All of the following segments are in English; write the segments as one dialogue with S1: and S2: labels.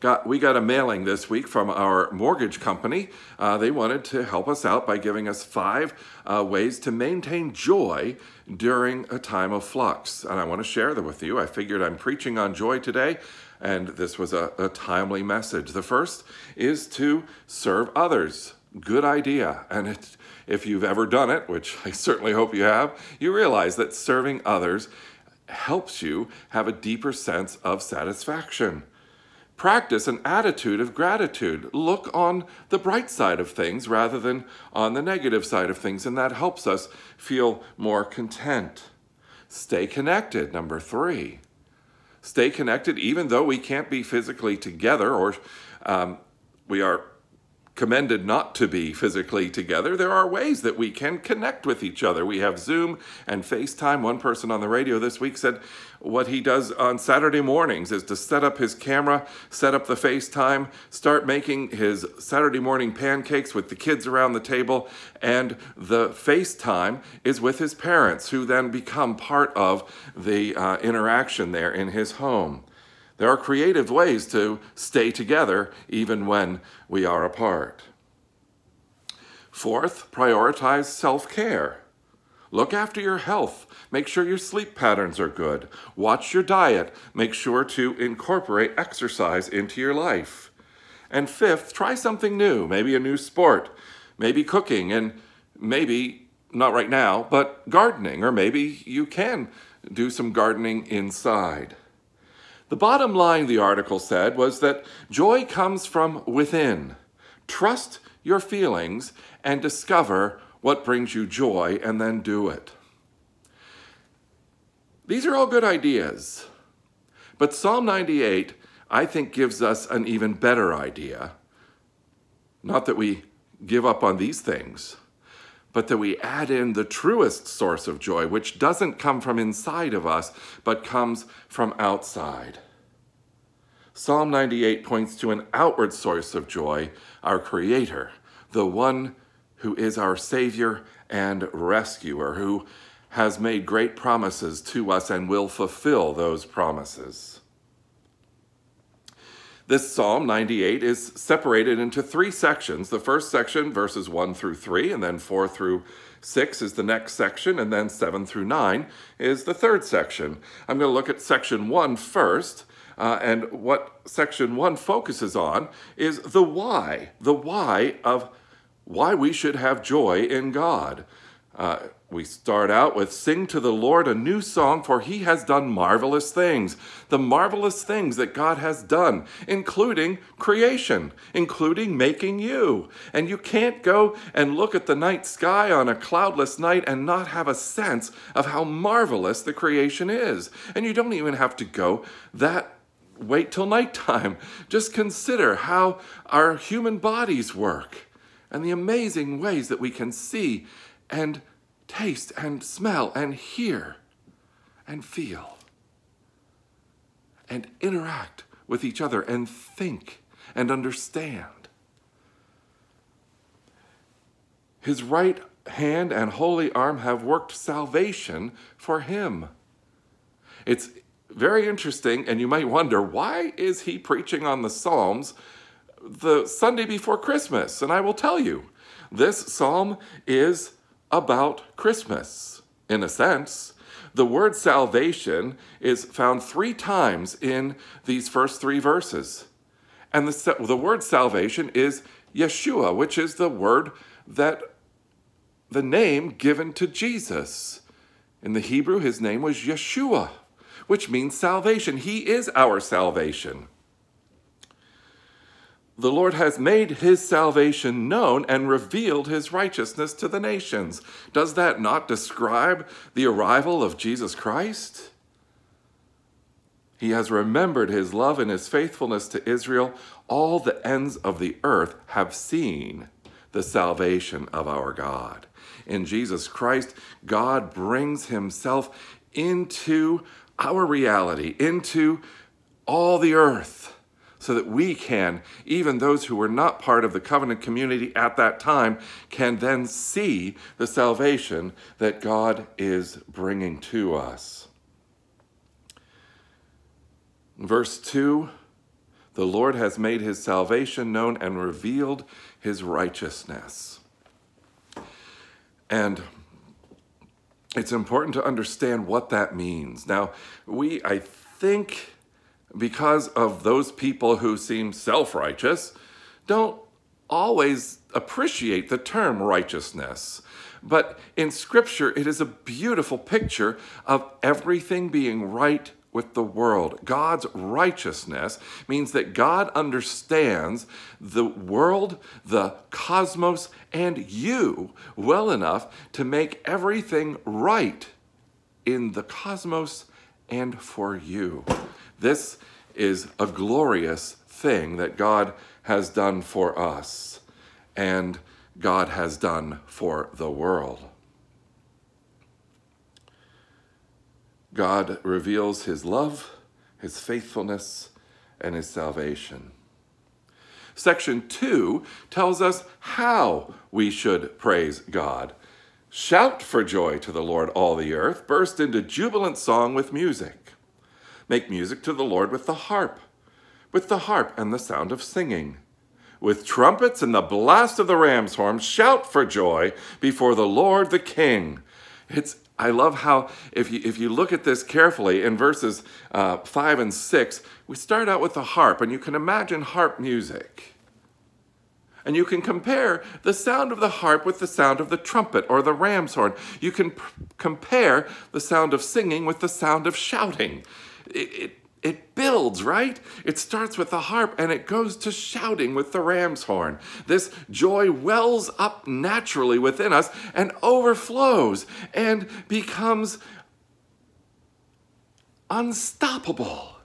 S1: got we got a mailing this week from our mortgage company. Uh, they wanted to help us out by giving us five uh, ways to maintain joy during a time of flux, and I want to share them with you. I figured I'm preaching on joy today, and this was a, a timely message. The first is to serve others. Good idea, and it, if you've ever done it, which I certainly hope you have, you realize that serving others helps you have a deeper sense of satisfaction. Practice an attitude of gratitude. Look on the bright side of things rather than on the negative side of things, and that helps us feel more content. Stay connected, number three. Stay connected even though we can't be physically together or um, we are commended not to be physically together, there are ways that we can connect with each other. We have Zoom and FaceTime. One person on the radio this week said what he does on Saturday mornings is to set up his camera, set up the FaceTime, start making his Saturday morning pancakes with the kids around the table, and the FaceTime is with his parents, who then become part of the uh, interaction there in his home. There are creative ways to stay together even when we are apart. Fourth, prioritize self care. Look after your health. Make sure your sleep patterns are good. Watch your diet. Make sure to incorporate exercise into your life. And fifth, try something new, maybe a new sport, maybe cooking, and maybe, not right now, but gardening, or maybe you can do some gardening inside. The bottom line, the article said, was that joy comes from within. Trust your feelings and discover what brings you joy and then do it. These are all good ideas. But Psalm 98, I think, gives us an even better idea. Not that we give up on these things, but that we add in the truest source of joy, which doesn't come from inside of us, but comes from outside. Psalm 98 points to an outward source of joy, our Creator, the one who is our Savior and rescuer, who has made great promises to us and will fulfill those promises. This Psalm 98 is separated into three sections. The first section, verses 1 through 3, and then 4 through 6 is the next section, and then 7 through 9 is the third section. I'm going to look at section 1 first. Uh, and what section 1 focuses on is the why, the why of why we should have joy in God. Uh, we start out with Sing to the Lord a new song, for he has done marvelous things. The marvelous things that God has done, including creation, including making you. And you can't go and look at the night sky on a cloudless night and not have a sense of how marvelous the creation is. And you don't even have to go that wait till nighttime. Just consider how our human bodies work and the amazing ways that we can see and taste and smell and hear and feel and interact with each other and think and understand. His right hand and holy arm have worked salvation for him. It's very interesting, and you might wonder why is he preaching on the Psalms the Sunday before Christmas? And I will tell you, this psalm is about Christmas, in a sense. The word salvation is found three times in these first three verses. And the, the word salvation is Yeshua, which is the word that the name given to Jesus. In the Hebrew, his name was Yeshua, which means salvation. He is our salvation the Lord has made his salvation known and revealed his righteousness to the nations. Does that not describe the arrival of Jesus Christ? He has remembered his love and his faithfulness to Israel. All the ends of the earth have seen the salvation of our God. In Jesus Christ, God brings himself into our reality, into all the earth so that we can, even those who were not part of the covenant community at that time, can then see the salvation that God is bringing to us. Verse 2 The Lord has made his salvation known and revealed his righteousness. And it's important to understand what that means. Now, we, I think, because of those people who seem self righteous, don't always appreciate the term righteousness. But in Scripture, it is a beautiful picture of everything being right with the world. God's righteousness means that God understands the world, the cosmos, and you well enough to make everything right in the cosmos and for you. This is a glorious thing that God has done for us and God has done for the world. God reveals his love, his faithfulness, and his salvation. Section 2 tells us how we should praise God. Shout for joy to the Lord, all the earth. Burst into jubilant song with music. Make music to the Lord with the harp, with the harp and the sound of singing. With trumpets and the blast of the ram's horn, shout for joy before the Lord the King. It's I love how, if you, if you look at this carefully in verses uh, 5 and 6, we start out with the harp, and you can imagine harp music. And you can compare the sound of the harp with the sound of the trumpet or the ram's horn. You can compare the sound of singing with the sound of shouting. It, it, it builds, right? It starts with the harp and it goes to shouting with the ram's horn. This joy wells up naturally within us and overflows and becomes unstoppable.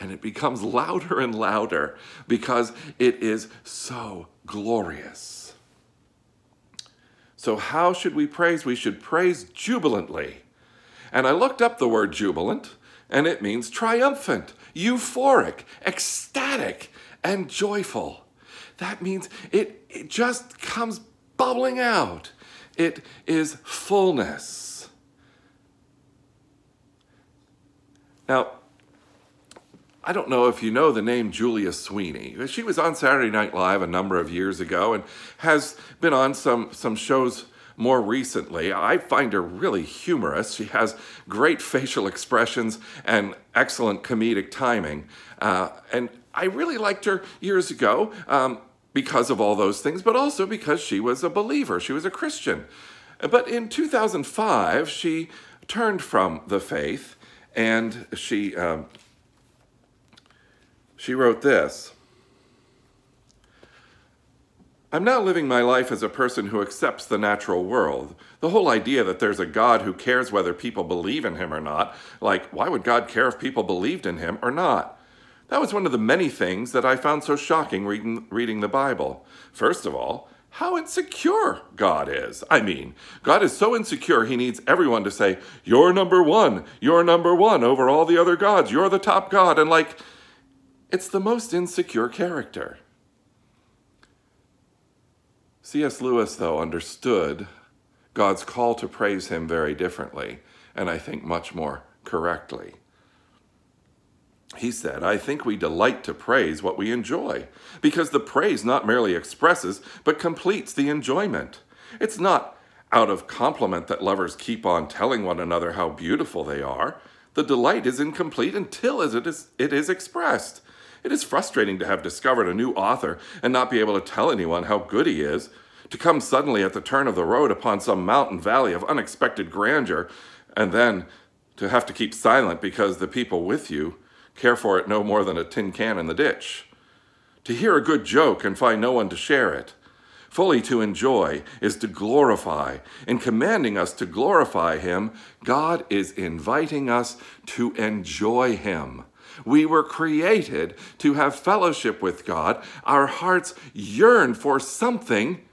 S1: And it becomes louder and louder because it is so glorious. So, how should we praise? We should praise jubilantly. And I looked up the word jubilant and it means triumphant, euphoric, ecstatic, and joyful. That means it, it just comes bubbling out. It is fullness. Now, I don't know if you know the name Julia Sweeney. She was on Saturday Night Live a number of years ago and has been on some, some shows more recently. I find her really humorous. She has great facial expressions and excellent comedic timing. Uh, and I really liked her years ago um, because of all those things, but also because she was a believer. She was a Christian. But in 2005, she turned from the faith and she, um, she wrote this. I'm now living my life as a person who accepts the natural world. The whole idea that there's a God who cares whether people believe in him or not, like, why would God care if people believed in him or not? That was one of the many things that I found so shocking reading, reading the Bible. First of all, how insecure God is. I mean, God is so insecure, he needs everyone to say, You're number one, you're number one over all the other gods, you're the top God. And like, it's the most insecure character. C.S. Lewis, though, understood God's call to praise him very differently, and I think much more correctly. He said, I think we delight to praise what we enjoy, because the praise not merely expresses, but completes the enjoyment. It's not out of compliment that lovers keep on telling one another how beautiful they are. The delight is incomplete until it is, it is expressed. It is frustrating to have discovered a new author and not be able to tell anyone how good he is, to come suddenly at the turn of the road upon some mountain valley of unexpected grandeur, and then to have to keep silent because the people with you care for it no more than a tin can in the ditch. To hear a good joke and find no one to share it. Fully to enjoy is to glorify. In commanding us to glorify Him, God is inviting us to enjoy Him. We were created to have fellowship with God. Our hearts yearn for something,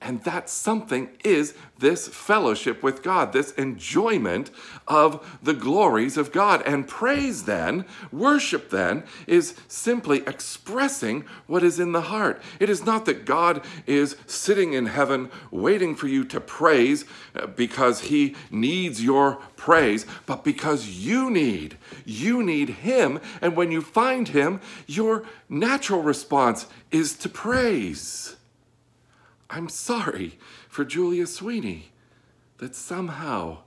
S1: And that something is this fellowship with God, this enjoyment of the glories of God. And praise, then, worship, then, is simply expressing what is in the heart. It is not that God is sitting in heaven waiting for you to praise uh, because he needs your praise, but because you need. You need him. And when you find him, your natural response is to praise. I'm sorry for Julia Sweeney that somehow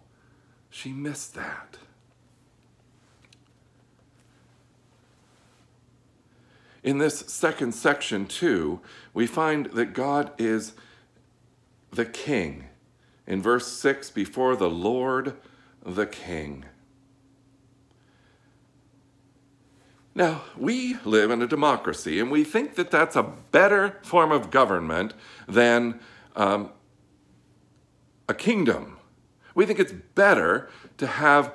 S1: she missed that. In this second section, too, we find that God is the King. In verse 6, before the Lord the King. Now, we live in a democracy, and we think that that's a better form of government than um, a kingdom. We think it's better to have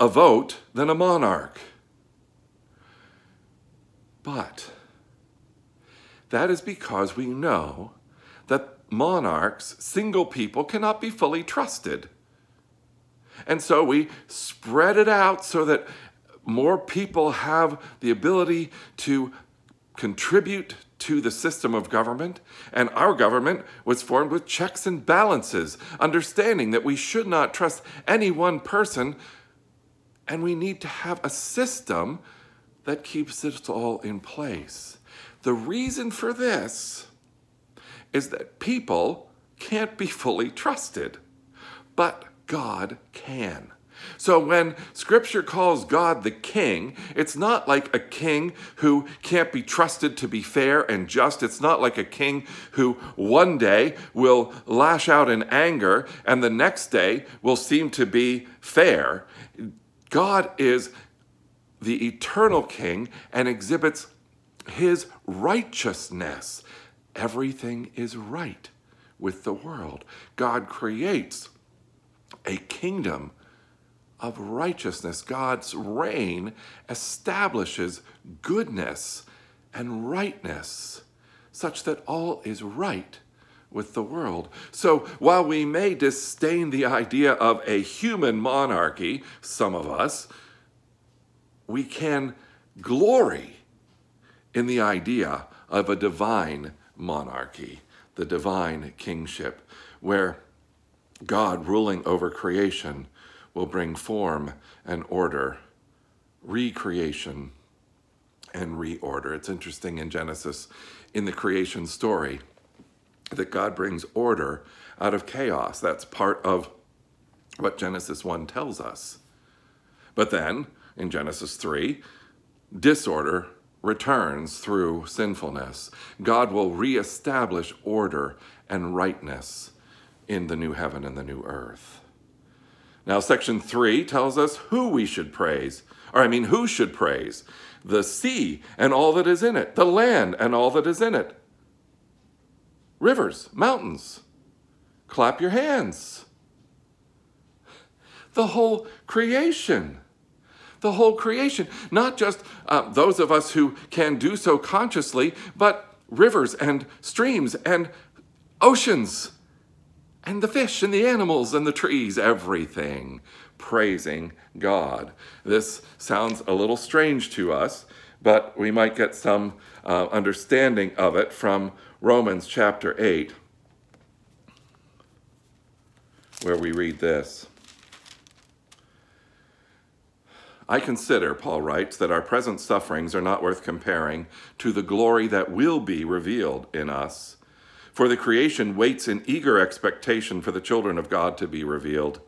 S1: a vote than a monarch. But that is because we know that monarchs, single people, cannot be fully trusted. And so we spread it out so that more people have the ability to contribute to the system of government, and our government was formed with checks and balances, understanding that we should not trust any one person, and we need to have a system that keeps it all in place. The reason for this is that people can't be fully trusted, but God can. So when scripture calls God the king, it's not like a king who can't be trusted to be fair and just. It's not like a king who one day will lash out in anger and the next day will seem to be fair. God is the eternal king and exhibits his righteousness. Everything is right with the world. God creates a kingdom of righteousness. God's reign establishes goodness and rightness, such that all is right with the world. So while we may disdain the idea of a human monarchy, some of us, we can glory in the idea of a divine monarchy, the divine kingship, where God ruling over creation will bring form and order, recreation and reorder. It's interesting in Genesis, in the creation story, that God brings order out of chaos. That's part of what Genesis 1 tells us. But then, in Genesis 3, disorder returns through sinfulness. God will reestablish order and rightness in the new heaven and the new earth. Now, section three tells us who we should praise, or I mean, who should praise the sea and all that is in it, the land and all that is in it, rivers, mountains. Clap your hands. The whole creation. The whole creation. Not just uh, those of us who can do so consciously, but rivers and streams and oceans and the fish and the animals and the trees, everything praising God. This sounds a little strange to us, but we might get some uh, understanding of it from Romans chapter 8, where we read this. I consider, Paul writes, that our present sufferings are not worth comparing to the glory that will be revealed in us. For the creation waits in eager expectation for the children of God to be revealed.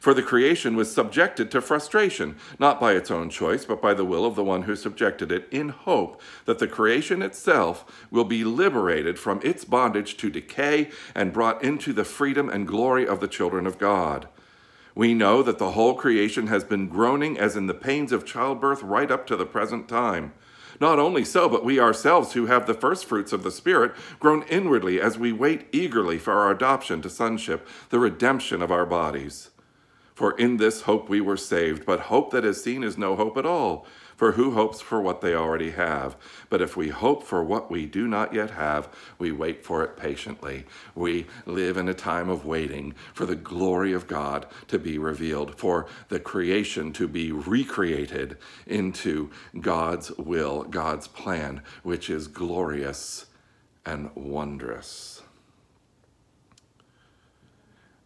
S1: For the creation was subjected to frustration, not by its own choice, but by the will of the one who subjected it, in hope that the creation itself will be liberated from its bondage to decay and brought into the freedom and glory of the children of God. We know that the whole creation has been groaning as in the pains of childbirth right up to the present time. Not only so, but we ourselves who have the first fruits of the Spirit groan inwardly as we wait eagerly for our adoption to sonship, the redemption of our bodies. For in this hope we were saved, but hope that is seen is no hope at all. For who hopes for what they already have? But if we hope for what we do not yet have, we wait for it patiently. We live in a time of waiting for the glory of God to be revealed, for the creation to be recreated into God's will, God's plan, which is glorious and wondrous.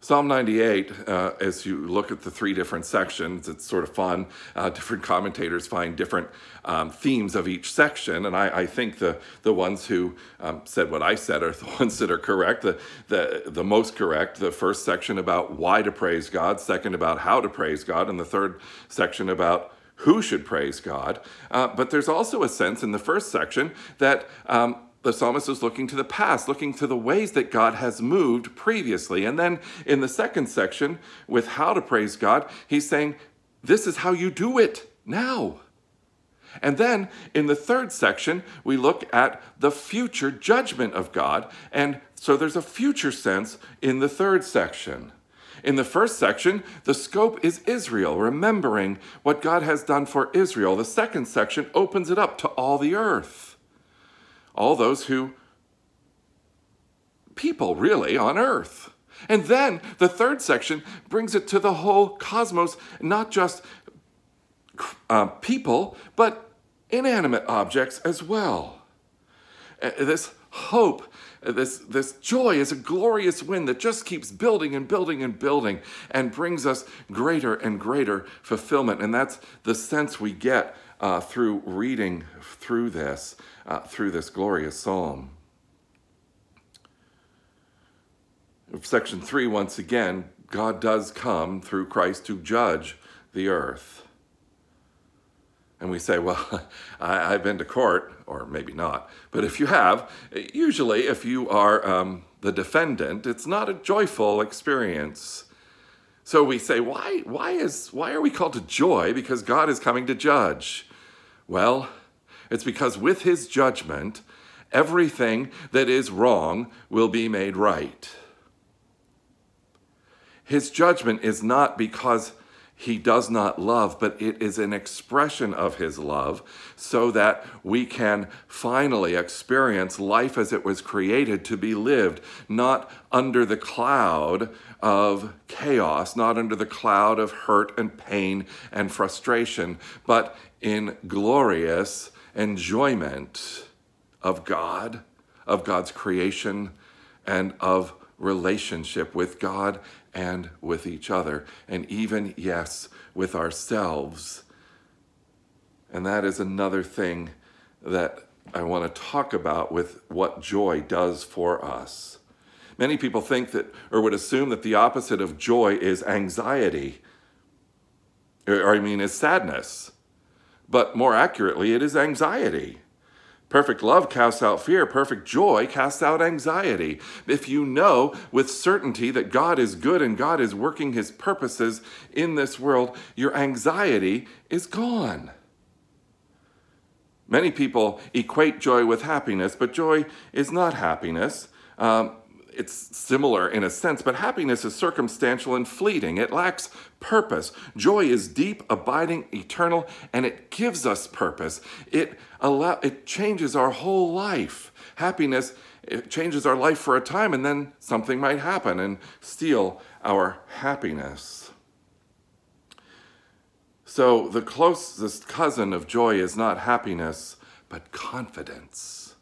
S1: Psalm 98, uh, as you look at the three different sections, it's sort of fun. Uh, different commentators find different um, themes of each section, and I, I, think the, the ones who um, said what I said are the ones that are correct, the, the, the most correct. The first section about why to praise God, second about how to praise God, and the third section about who should praise God. Uh, but there's also a sense in the first section that um, the psalmist is looking to the past, looking to the ways that God has moved previously. And then in the second section, with how to praise God, he's saying, This is how you do it now. And then in the third section, we look at the future judgment of God. And so there's a future sense in the third section. In the first section, the scope is Israel, remembering what God has done for Israel. The second section opens it up to all the earth all those who, people really on earth. And then the third section brings it to the whole cosmos, not just uh, people, but inanimate objects as well. Uh, this hope, uh, this, this joy is a glorious wind that just keeps building and building and building and brings us greater and greater fulfillment. And that's the sense we get uh, through reading through this uh, through this glorious psalm. Section 3, once again, God does come through Christ to judge the earth. And we say, well, I, have been to court, or maybe not, but if you have, usually if you are um, the defendant, it's not a joyful experience. So we say, why, why, is, why are we called to joy? Because God is coming to judge. Well, it's because with his judgment, everything that is wrong will be made right. His judgment is not because he does not love, but it is an expression of his love so that we can finally experience life as it was created to be lived, not under the cloud of chaos, not under the cloud of hurt and pain and frustration, but in glorious enjoyment of God, of God's creation, and of relationship with God and with each other, and even, yes, with ourselves. And that is another thing that I want to talk about with what joy does for us. Many people think that, or would assume that the opposite of joy is anxiety, or, I mean, is sadness but more accurately, it is anxiety. Perfect love casts out fear. Perfect joy casts out anxiety. If you know with certainty that God is good and God is working his purposes in this world, your anxiety is gone. Many people equate joy with happiness, but joy is not happiness. Um, it's similar in a sense, but happiness is circumstantial and fleeting. It lacks purpose. Joy is deep, abiding, eternal, and it gives us purpose. It allow it changes our whole life. Happiness it changes our life for a time and then something might happen and steal our happiness. So the closest cousin of joy is not happiness, but confidence.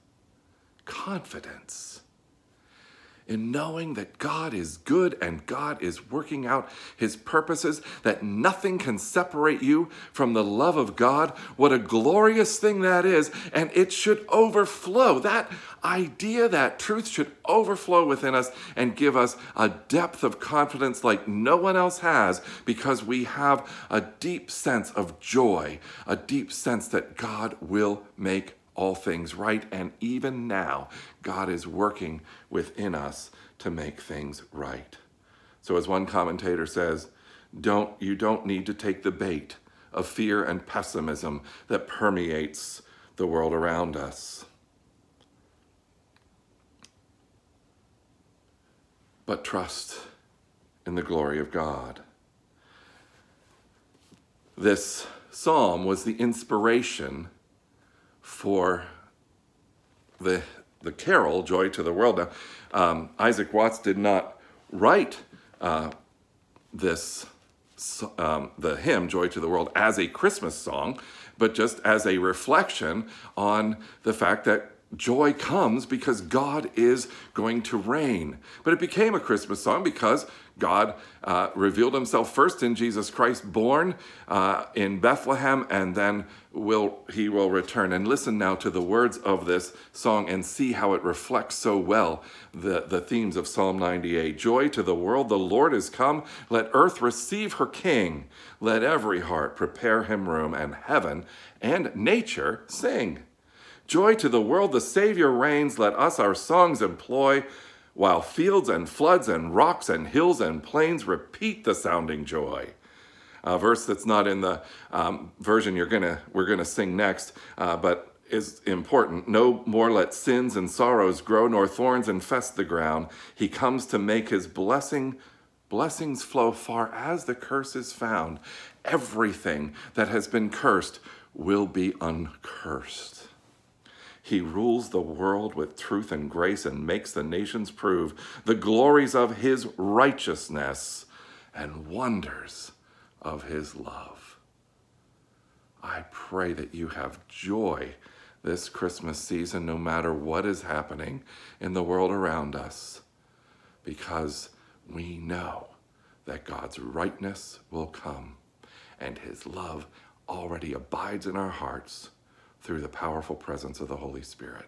S1: Confidence in knowing that God is good and God is working out his purposes, that nothing can separate you from the love of God. What a glorious thing that is. And it should overflow. That idea, that truth should overflow within us and give us a depth of confidence like no one else has because we have a deep sense of joy, a deep sense that God will make all things right. And even now, God is working within us to make things right. So, as one commentator says, don't, you don't need to take the bait of fear and pessimism that permeates the world around us. But trust in the glory of God. This psalm was the inspiration for the, the carol, Joy to the World. Now, um, Isaac Watts did not write uh, this, um, the hymn, Joy to the World, as a Christmas song, but just as a reflection on the fact that joy comes because God is going to reign. But it became a Christmas song because God uh, revealed himself first in Jesus Christ, born uh, in Bethlehem, and then will he will return. And listen now to the words of this song and see how it reflects so well the, the themes of Psalm 98. Joy to the world, the Lord is come. Let earth receive her King. Let every heart prepare him room, and heaven and nature sing. Joy to the world, the Savior reigns. Let us our songs employ, while fields and floods and rocks and hills and plains repeat the sounding joy. A verse that's not in the um, version you're gonna we're gonna sing next, uh, but is important. No more let sins and sorrows grow, nor thorns infest the ground. He comes to make his blessing blessings flow far as the curse is found. Everything that has been cursed will be uncursed. He rules the world with truth and grace and makes the nations prove the glories of his righteousness and wonders of his love. I pray that you have joy this Christmas season, no matter what is happening in the world around us, because we know that God's rightness will come and his love already abides in our hearts through the powerful presence of the Holy Spirit.